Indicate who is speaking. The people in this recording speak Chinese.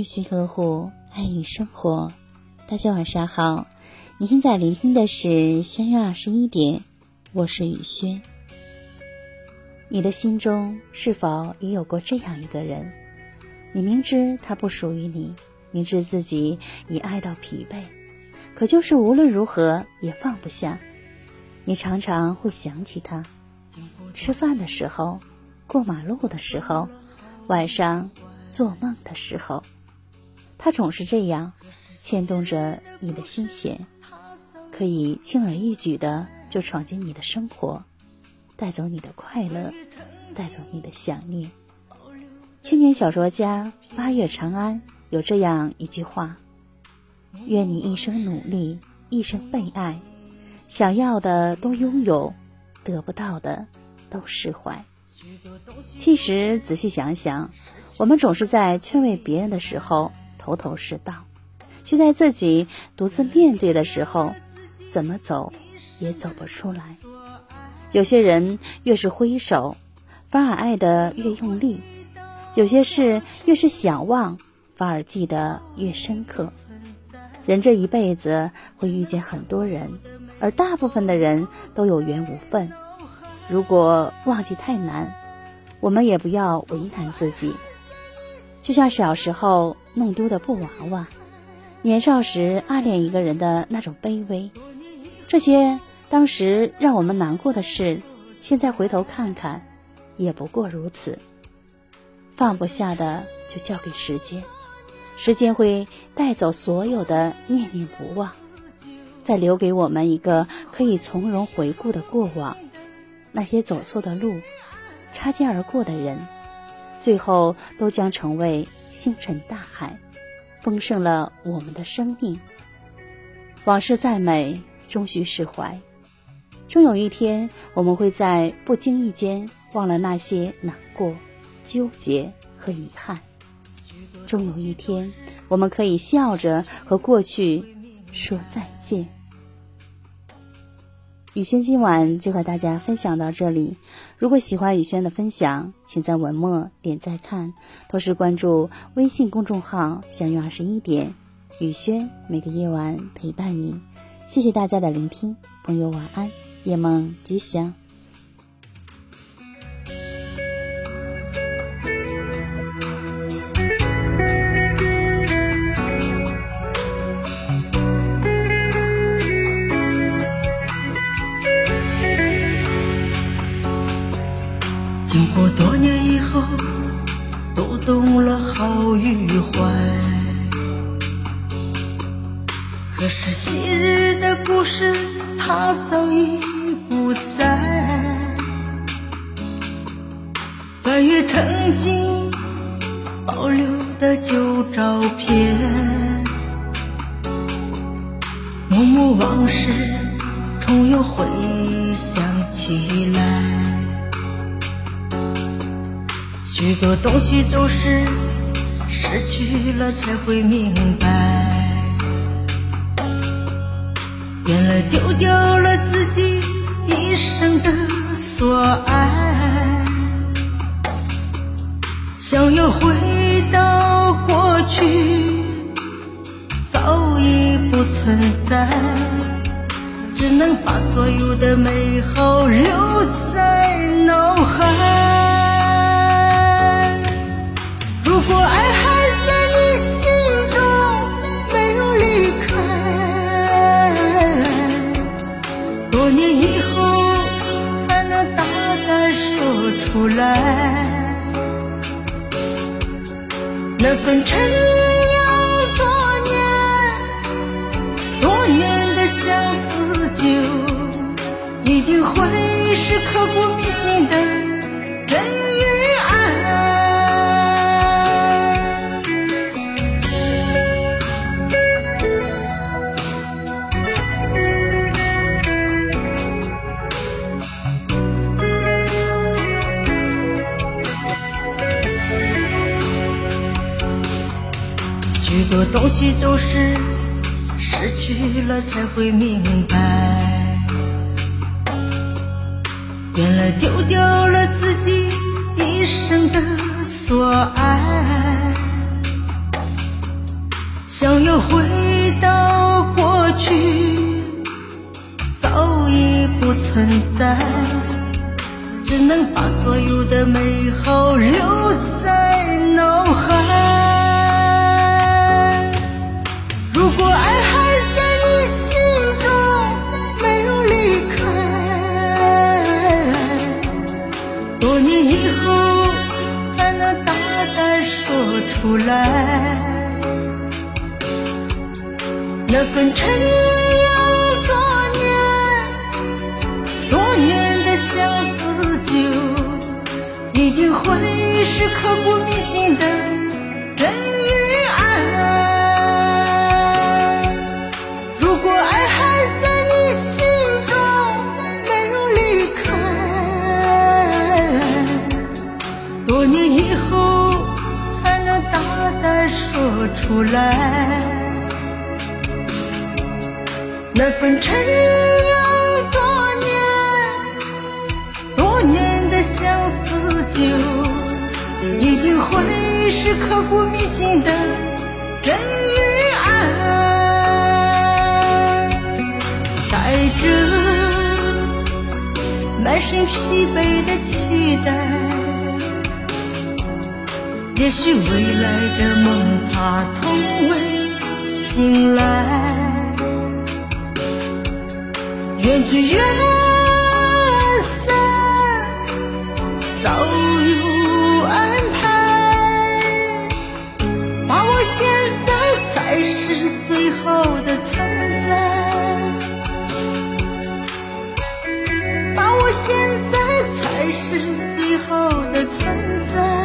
Speaker 1: 用心呵护，爱与生活。大家晚上好，你现在聆听的是相约二十一点，我是雨轩。你的心中是否也有过这样一个人？你明知他不属于你，明知自己已爱到疲惫，可就是无论如何也放不下。你常常会想起他，吃饭的时候，过马路的时候，晚上。做梦的时候，他总是这样牵动着你的心弦，可以轻而易举的就闯进你的生活，带走你的快乐，带走你的想念。青年小说家八月长安有这样一句话：愿你一生努力，一生被爱，想要的都拥有，得不到的都释怀。其实仔细想想。我们总是在劝慰别人的时候头头是道，却在自己独自面对的时候，怎么走也走不出来。有些人越是挥手，反而爱得越用力；有些事越是想忘，反而记得越深刻。人这一辈子会遇见很多人，而大部分的人都有缘无分。如果忘记太难，我们也不要为难自己。就像小时候弄丢的布娃娃，年少时暗恋一个人的那种卑微，这些当时让我们难过的事，现在回头看看，也不过如此。放不下的就交给时间，时间会带走所有的念念不忘，再留给我们一个可以从容回顾的过往。那些走错的路，擦肩而过的人。最后都将成为星辰大海，丰盛了我们的生命。往事再美，终须释怀。终有一天，我们会在不经意间忘了那些难过、纠结和遗憾。终有一天，我们可以笑着和过去说再见。雨轩今晚就和大家分享到这里。如果喜欢雨轩的分享，请在文末点赞看，同时关注微信公众号“相约二十一点”，雨轩每个夜晚陪伴你。谢谢大家的聆听，朋友晚安，夜梦吉祥。
Speaker 2: 经过多年以后，都懂了好与坏。可是昔日的故事，它早已不在。翻阅曾经保留的旧照片，幕幕往事重又回想起来。许多东西都是失去了才会明白，原来丢掉了自己一生的所爱，想要回到过去，早已不存在，只能把所有的美好留在脑海。如果爱还在你心中，没有离开，多年以后还能大胆说出来，那份陈酿多年、多年的相思酒，一定会是刻骨铭心的真。东西都是失去了才会明白，原来丢掉了自己一生的所爱，想要回到过去，早已不存在，只能把所有的美好留在脑海。如果爱还在你心中，没有离开，多年以后还能大胆说出来。那份陈有多年，多年的相思酒，一定会是刻骨铭心的那份陈有多年，多年的相思酒，一定会是刻骨铭心的真与爱。带着满身疲惫的期待，也许未来的梦它从醒来缘聚缘散早有安排把握现在才是最好的存在把握现在才是最好的存在